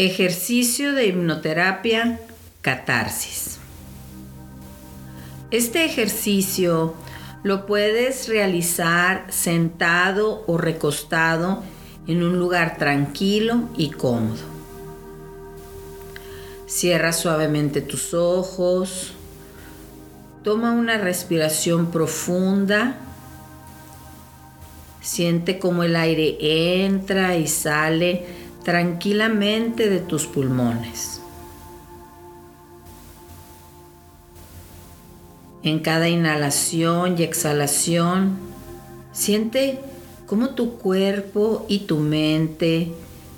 Ejercicio de hipnoterapia catarsis. Este ejercicio lo puedes realizar sentado o recostado en un lugar tranquilo y cómodo. Cierra suavemente tus ojos. Toma una respiración profunda. Siente cómo el aire entra y sale tranquilamente de tus pulmones. En cada inhalación y exhalación, siente cómo tu cuerpo y tu mente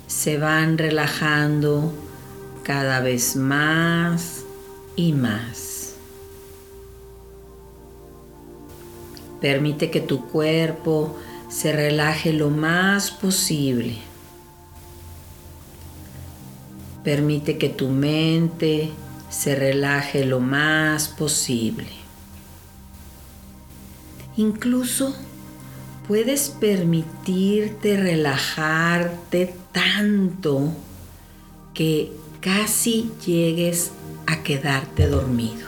se van relajando cada vez más y más. Permite que tu cuerpo se relaje lo más posible. Permite que tu mente se relaje lo más posible. Incluso puedes permitirte relajarte tanto que casi llegues a quedarte dormido.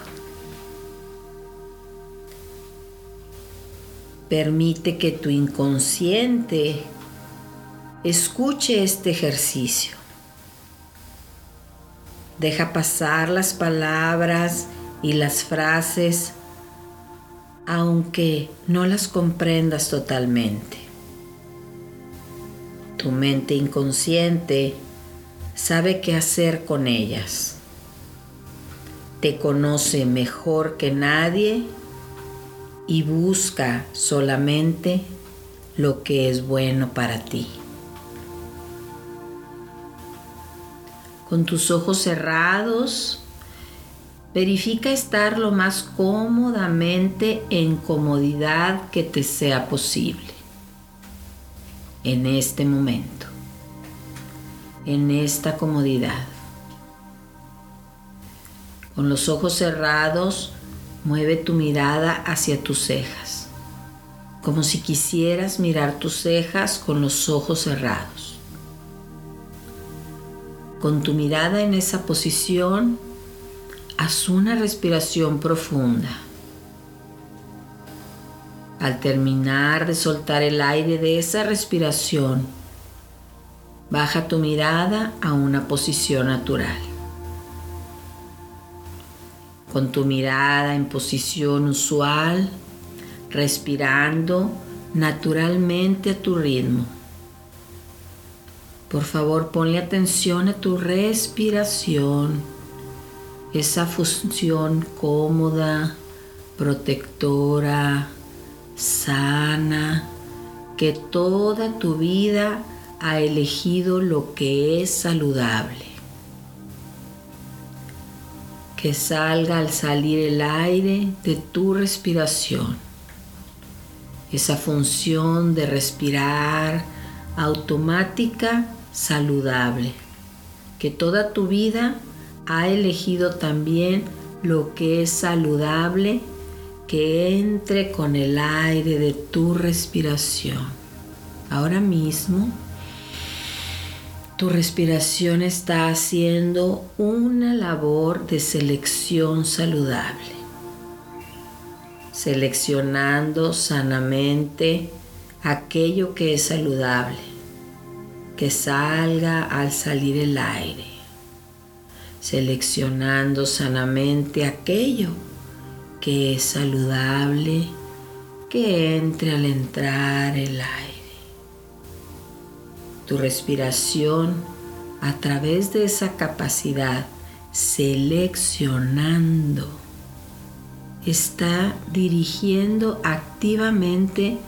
Permite que tu inconsciente escuche este ejercicio Deja pasar las palabras y las frases aunque no las comprendas totalmente. Tu mente inconsciente sabe qué hacer con ellas. Te conoce mejor que nadie y busca solamente lo que es bueno para ti. Con tus ojos cerrados. Verifica estar lo más cómodamente en comodidad que te sea posible. En este momento. En esta comodidad. Con los ojos cerrados, mueve tu mirada hacia tus cejas, como si quisieras mirar tus cejas con los ojos cerrados. Con tu mirada en esa posición, haz una respiración profunda. Al terminar de soltar el aire de esa respiración, baja tu mirada a una posición natural. Con tu mirada en posición usual, respirando naturalmente a tu ritmo. Por favor, ponle atención a tu respiración, esa función cómoda, protectora, sana, que toda tu vida ha elegido lo que es saludable. Que salga al salir el aire de tu respiración. Esa función de respirar automática saludable, que toda tu vida ha elegido también lo que es saludable que entre con el aire de tu respiración. Ahora mismo tu respiración está haciendo una labor de selección saludable, seleccionando sanamente aquello que es saludable que salga al salir el aire, seleccionando sanamente aquello que es saludable, que entre al entrar el aire. Tu respiración a través de esa capacidad seleccionando está dirigiendo activamente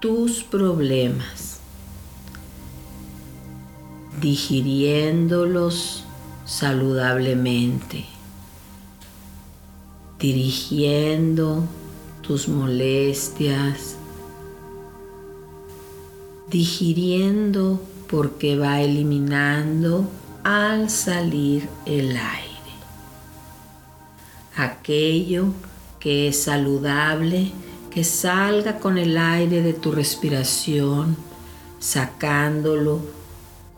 tus problemas digiriéndolos saludablemente, dirigiendo tus molestias, digiriendo porque va eliminando al salir el aire. Aquello que es saludable, que salga con el aire de tu respiración, sacándolo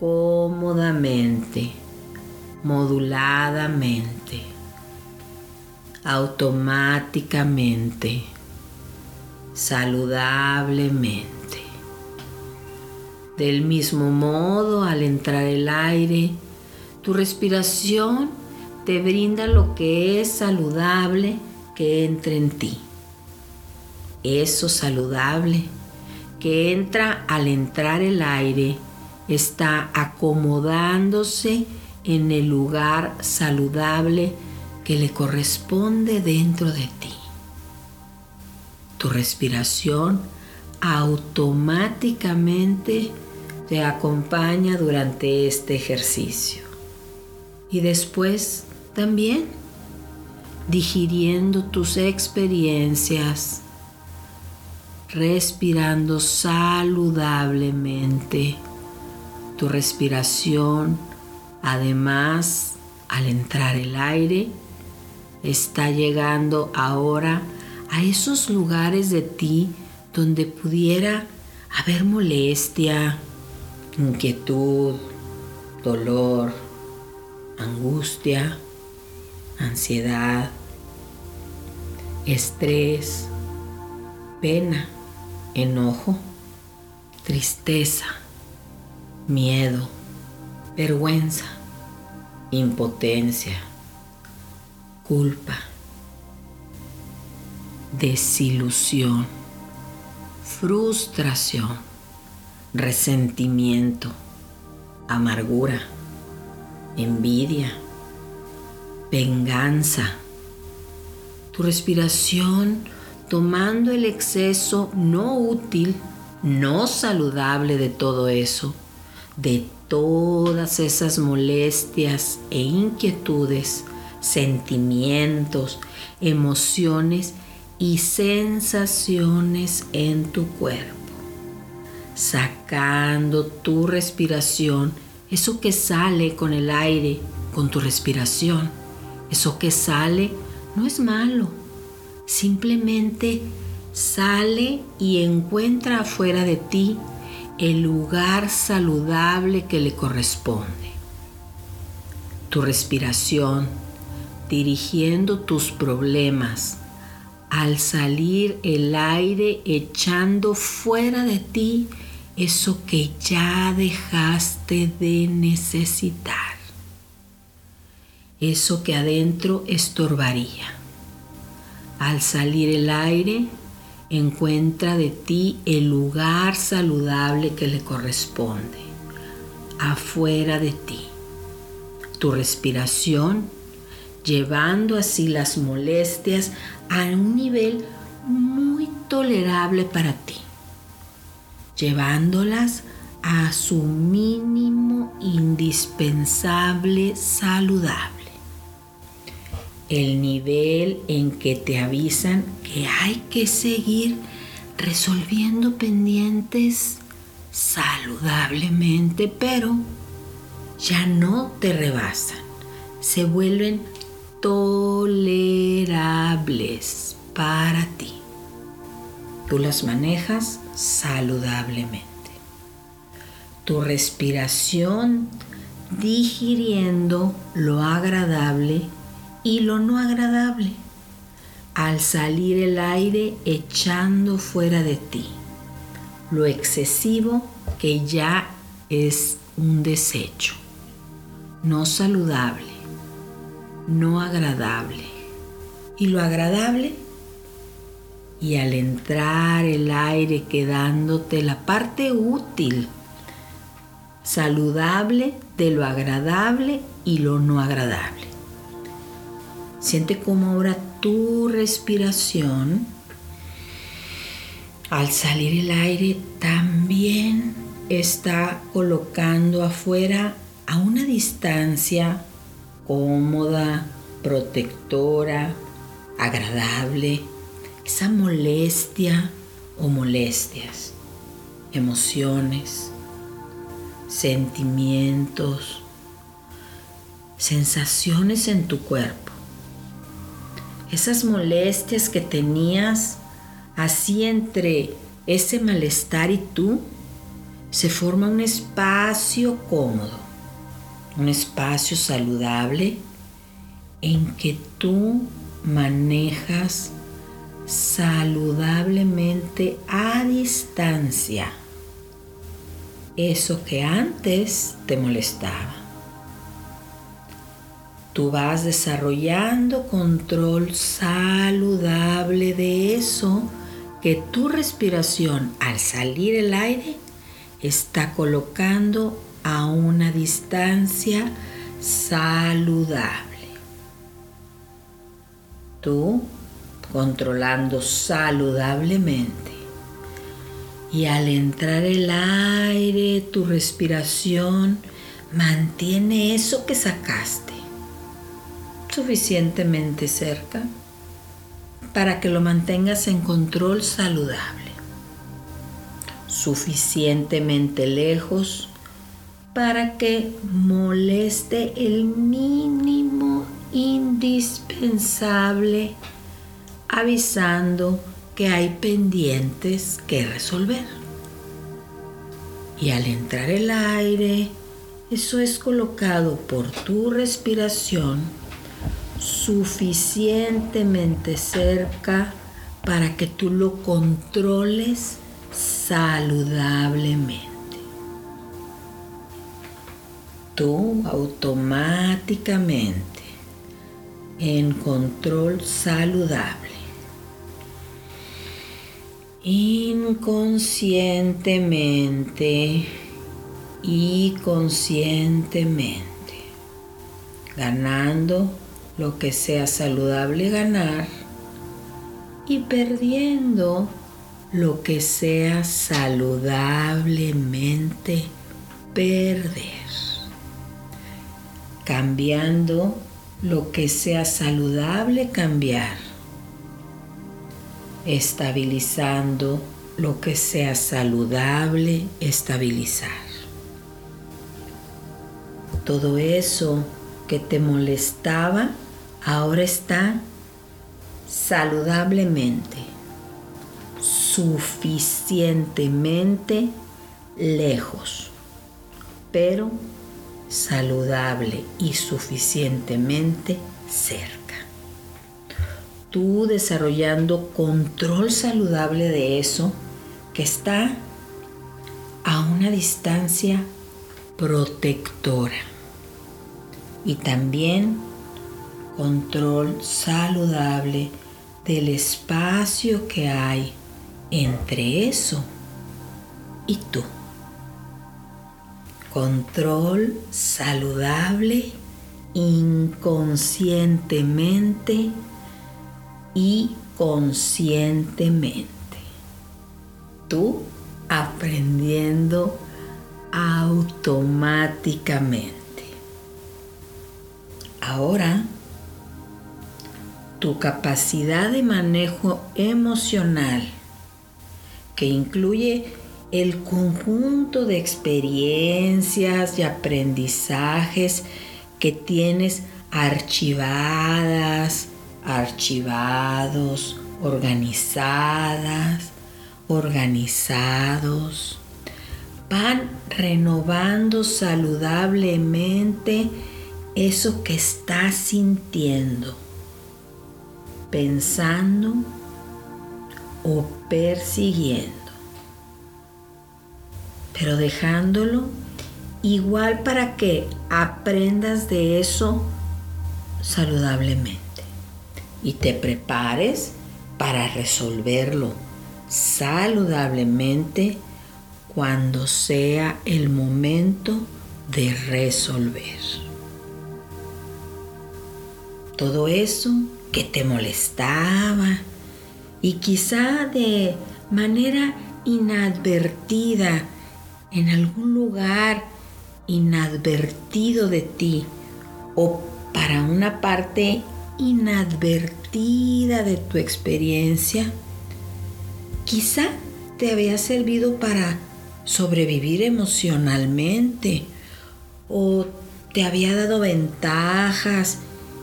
cómodamente, moduladamente, automáticamente, saludablemente. Del mismo modo, al entrar el aire, tu respiración te brinda lo que es saludable que entre en ti. Eso saludable que entra al entrar el aire está acomodándose en el lugar saludable que le corresponde dentro de ti. Tu respiración automáticamente te acompaña durante este ejercicio. Y después también digiriendo tus experiencias, respirando saludablemente. Tu respiración, además, al entrar el aire, está llegando ahora a esos lugares de ti donde pudiera haber molestia, inquietud, dolor, angustia, ansiedad, estrés, pena, enojo, tristeza, miedo, vergüenza, impotencia, culpa, desilusión, frustración, resentimiento, amargura, envidia, venganza. Tu respiración tomando el exceso no útil, no saludable de todo eso, de todas esas molestias e inquietudes, sentimientos, emociones y sensaciones en tu cuerpo, sacando tu respiración, eso que sale con el aire, con tu respiración, eso que sale no es malo, simplemente sale y encuentra afuera de ti el lugar saludable que le corresponde. Tu respiración, dirigiendo tus problemas, al salir el aire echando fuera de ti eso que ya dejaste de necesitar, eso que adentro estorbaría. Al salir el aire, encuentra de ti el lugar saludable que le corresponde, afuera de ti. Tu respiración, llevando así las molestias a un nivel muy tolerable para ti, llevándolas a su mínimo indispensable saludable. El nivel en que te avisan que hay que seguir resolviendo pendientes saludablemente, pero ya no te rebasan, se vuelven tolerables para ti. Tú las manejas saludablemente. Tu respiración digiriendo lo agradable y lo no agradable. Al salir el aire echando fuera de ti lo excesivo que ya es un desecho, no saludable no agradable. Y lo agradable, y al entrar el aire quedándote la parte útil, saludable de lo agradable y lo no agradable. Siente cómo ahora tu respiración, al salir el aire, también está colocando afuera a una distancia cómoda, protectora, agradable, esa molestia o molestias, emociones, sentimientos, sensaciones en tu cuerpo. Esas molestias que tenías así entre ese malestar y tú, se forma un espacio cómodo, un espacio saludable en que tú manejas saludablemente a distancia eso que antes te molestaba. Tú vas desarrollando control saludable de eso que tu respiración al salir el aire está colocando a una distancia saludable. Tú controlando saludablemente. Y al entrar el aire, tu respiración mantiene eso que sacaste suficientemente cerca para que lo mantengas en control saludable, suficientemente lejos para que moleste el mínimo indispensable avisando que hay pendientes que resolver. Y al entrar el aire, eso es colocado por tu respiración suficientemente cerca para que tú lo controles saludablemente. Tú automáticamente en control saludable. Inconscientemente y conscientemente, ganando lo que sea saludable ganar y perdiendo lo que sea saludablemente perder. Cambiando lo que sea saludable cambiar. Estabilizando lo que sea saludable estabilizar. Todo eso que te molestaba ahora está saludablemente, suficientemente lejos, pero saludable y suficientemente cerca. Tú desarrollando control saludable de eso que está a una distancia protectora y también control saludable del espacio que hay entre eso y tú. Control saludable inconscientemente y conscientemente. Tú aprendiendo automáticamente. Ahora, tu capacidad de manejo emocional, que incluye el conjunto de experiencias y aprendizajes que tienes archivadas, archivados, organizadas, organizados, van renovando saludablemente eso que estás sintiendo, pensando o persiguiendo, pero dejándolo igual para que aprendas de eso saludablemente y te prepares para resolverlo saludablemente cuando sea el momento de resolver. Todo eso que te molestaba. Y quizá de manera inadvertida en algún lugar inadvertido de ti o para una parte inadvertida de tu experiencia, quizá te había servido para sobrevivir emocionalmente o te había dado ventajas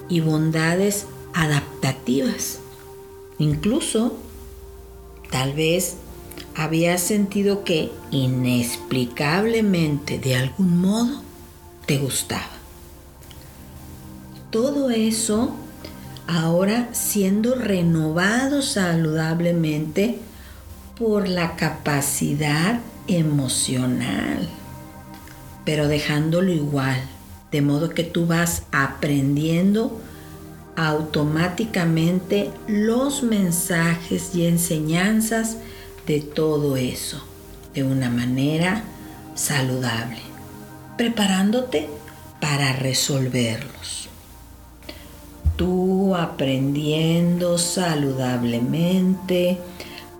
y bondades adaptativas. Incluso, tal vez habías sentido que inexplicablemente, de algún modo, te gustaba. Todo eso ahora siendo renovado saludablemente por la capacidad emocional, pero dejándolo igual, de modo que tú vas aprendiendo automáticamente los mensajes y enseñanzas de todo eso de una manera saludable, preparándote para resolverlos. Tú aprendiendo saludablemente,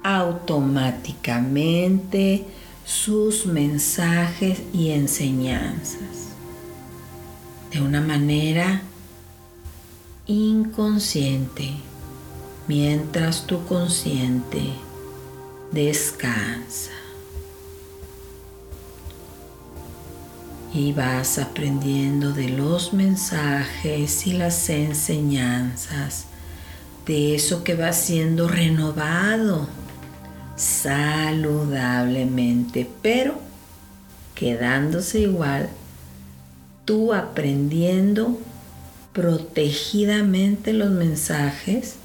automáticamente sus mensajes y enseñanzas de una manera inconsciente mientras tu consciente descansa. Y vas aprendiendo de los mensajes y las enseñanzas, de eso que va siendo renovado saludablemente, pero quedándose igual, tú aprendiendo protegidamente los mensajes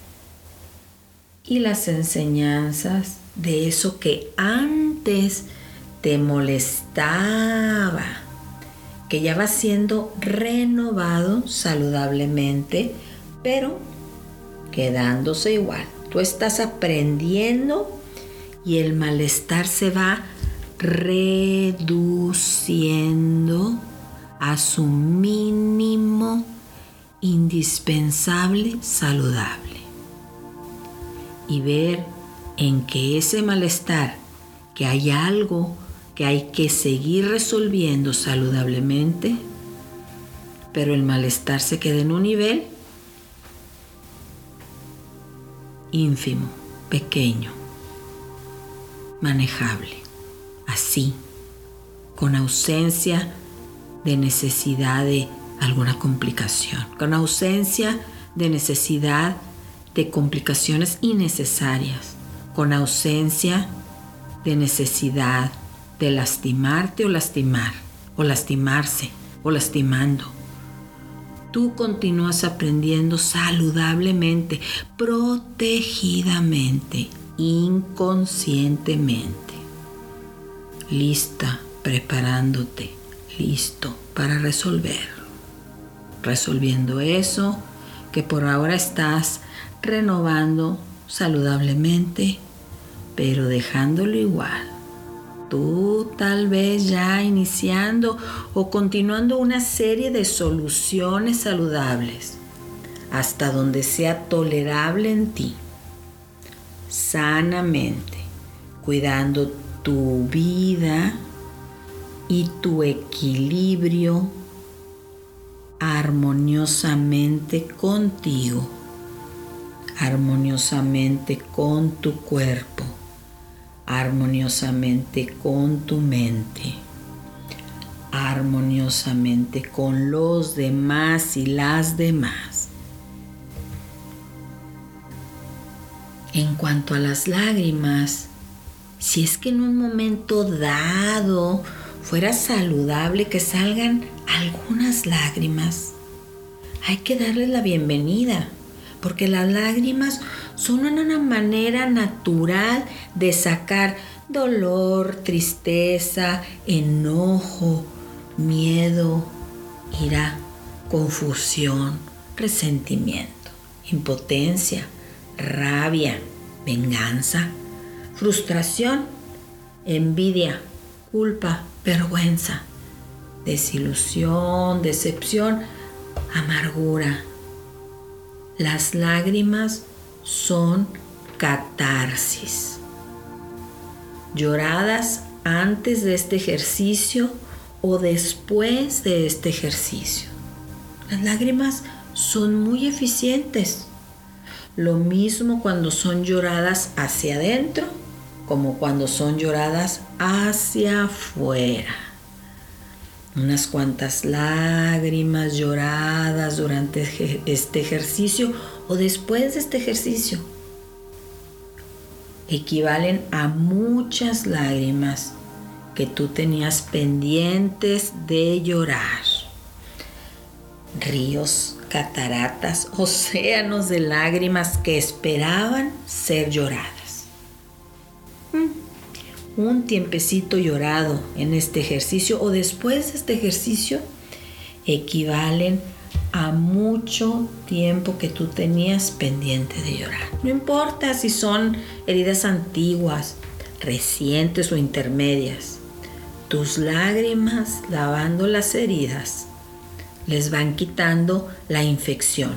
y las enseñanzas de eso que antes te molestaba, que ya va siendo renovado saludablemente, pero quedándose igual. Tú estás aprendiendo y el malestar se va reduciendo a su mínimo indispensable saludable. Y ver en que ese malestar, que hay algo que hay que seguir resolviendo saludablemente, pero el malestar se queda en un nivel ínfimo, pequeño manejable, así, con ausencia de necesidad de alguna complicación, con ausencia de necesidad de complicaciones innecesarias, con ausencia de necesidad de lastimarte o lastimar, o lastimarse, o lastimando. Tú continúas aprendiendo saludablemente, protegidamente, inconscientemente. Lista, preparándote, listo para resolver. Resolviendo eso que por ahora estás renovando saludablemente, pero dejándolo igual. Tú tal vez ya iniciando o continuando una serie de soluciones saludables hasta donde sea tolerable en ti sanamente, cuidando tu vida y tu equilibrio armoniosamente contigo, armoniosamente con tu cuerpo, armoniosamente con tu mente, armoniosamente con los demás y las demás. En cuanto a las lágrimas, si es que en un momento dado fuera saludable que salgan algunas lágrimas, hay que darles la bienvenida, porque las lágrimas son una manera natural de sacar dolor, tristeza, enojo, miedo, ira, confusión, resentimiento, impotencia, rabia, venganza, frustración, envidia, culpa, vergüenza, desilusión, decepción, amargura. Las lágrimas son catarsis. Lloradas antes de este ejercicio o después de este ejercicio. Las lágrimas son muy eficientes lo mismo cuando son lloradas hacia adentro como cuando son lloradas hacia afuera. Unas cuantas lágrimas lloradas durante este ejercicio o después de este ejercicio. equivalen a muchas lágrimas que tú tenías pendientes de llorar. Ríos, cataratas, océanos de lágrimas que esperaban ser lloradas. Un tiempecito llorado en este ejercicio o después de este ejercicio equivalen a mucho tiempo que tú tenías pendiente de llorar. No importa si son heridas antiguas, recientes o intermedias. Tus lágrimas lavando las heridas les van quitando la infección,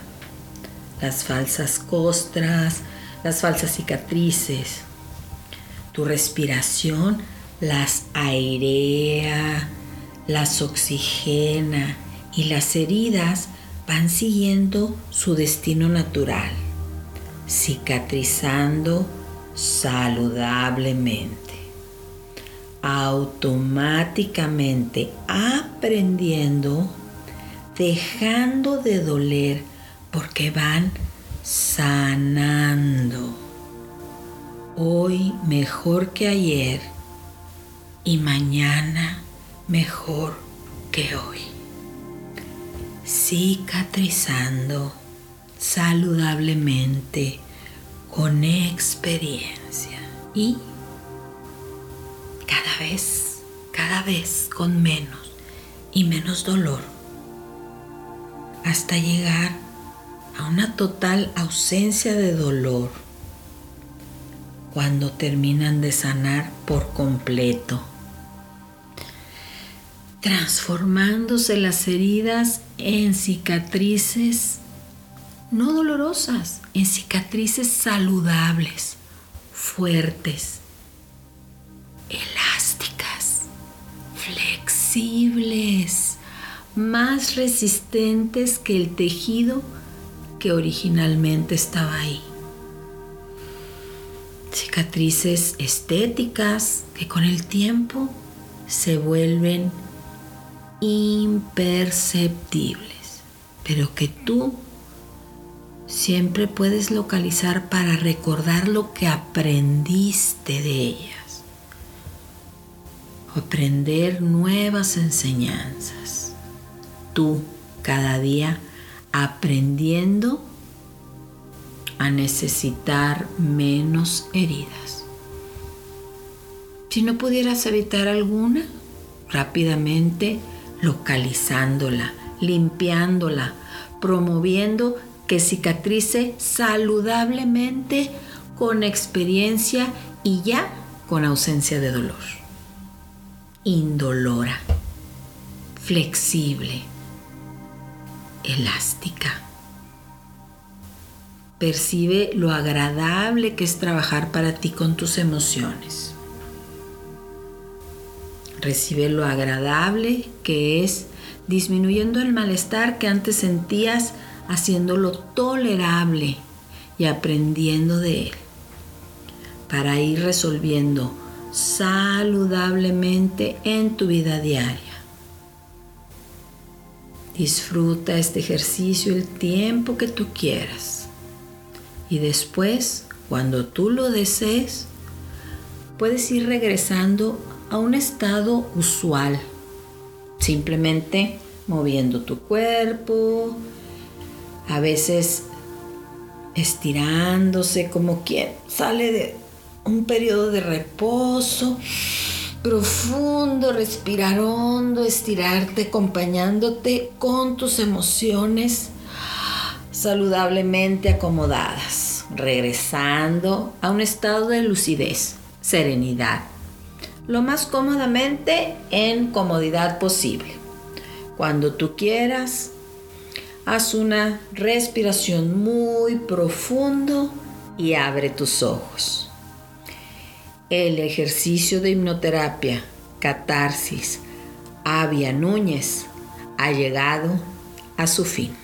las falsas costras, las falsas cicatrices. Tu respiración las airea, las oxigena y las heridas van siguiendo su destino natural, cicatrizando saludablemente, automáticamente aprendiendo, dejando de doler porque van sanando. Hoy mejor que ayer y mañana mejor que hoy. Cicatrizando saludablemente con experiencia y cada vez, cada vez con menos y menos dolor hasta llegar a una total ausencia de dolor cuando terminan de sanar por completo transformándose las heridas en cicatrices no dolorosas, en cicatrices saludables, fuertes, elásticas, flexibles, más resistentes que el tejido que originalmente estaba ahí. Cicatrices estéticas que con el tiempo se vuelven imperceptibles, pero que tú siempre puedes localizar para recordar lo que aprendiste de ellas. Aprender nuevas enseñanzas. Tú cada día aprendiendo a necesitar menos heridas. Si no pudieras evitar alguna, rápidamente localizándola, limpiándola, promoviendo que cicatrice saludablemente con experiencia y ya con ausencia de dolor. Indolora, flexible, elástica. Percibe lo agradable que es trabajar para ti con tus emociones Recibe lo agradable que es disminuyendo el malestar que antes sentías, haciéndolo tolerable y aprendiendo de él, para ir resolviendo saludablemente en tu vida diaria. Disfruta este ejercicio el tiempo que tú quieras y después, cuando tú lo desees, puedes ir regresando a un estado usual, simplemente moviendo tu cuerpo, a veces estirándose como quien sale de un periodo de reposo profundo, respirar hondo, estirarte acompañándote con tus emociones saludablemente acomodadas, regresando a un estado de lucidez, serenidad lo más cómodamente en comodidad posible. Cuando tú quieras, haz una respiración muy profundo y abre tus ojos. El ejercicio de hipnoterapia Catarsis Avia Núñez ha llegado a su fin.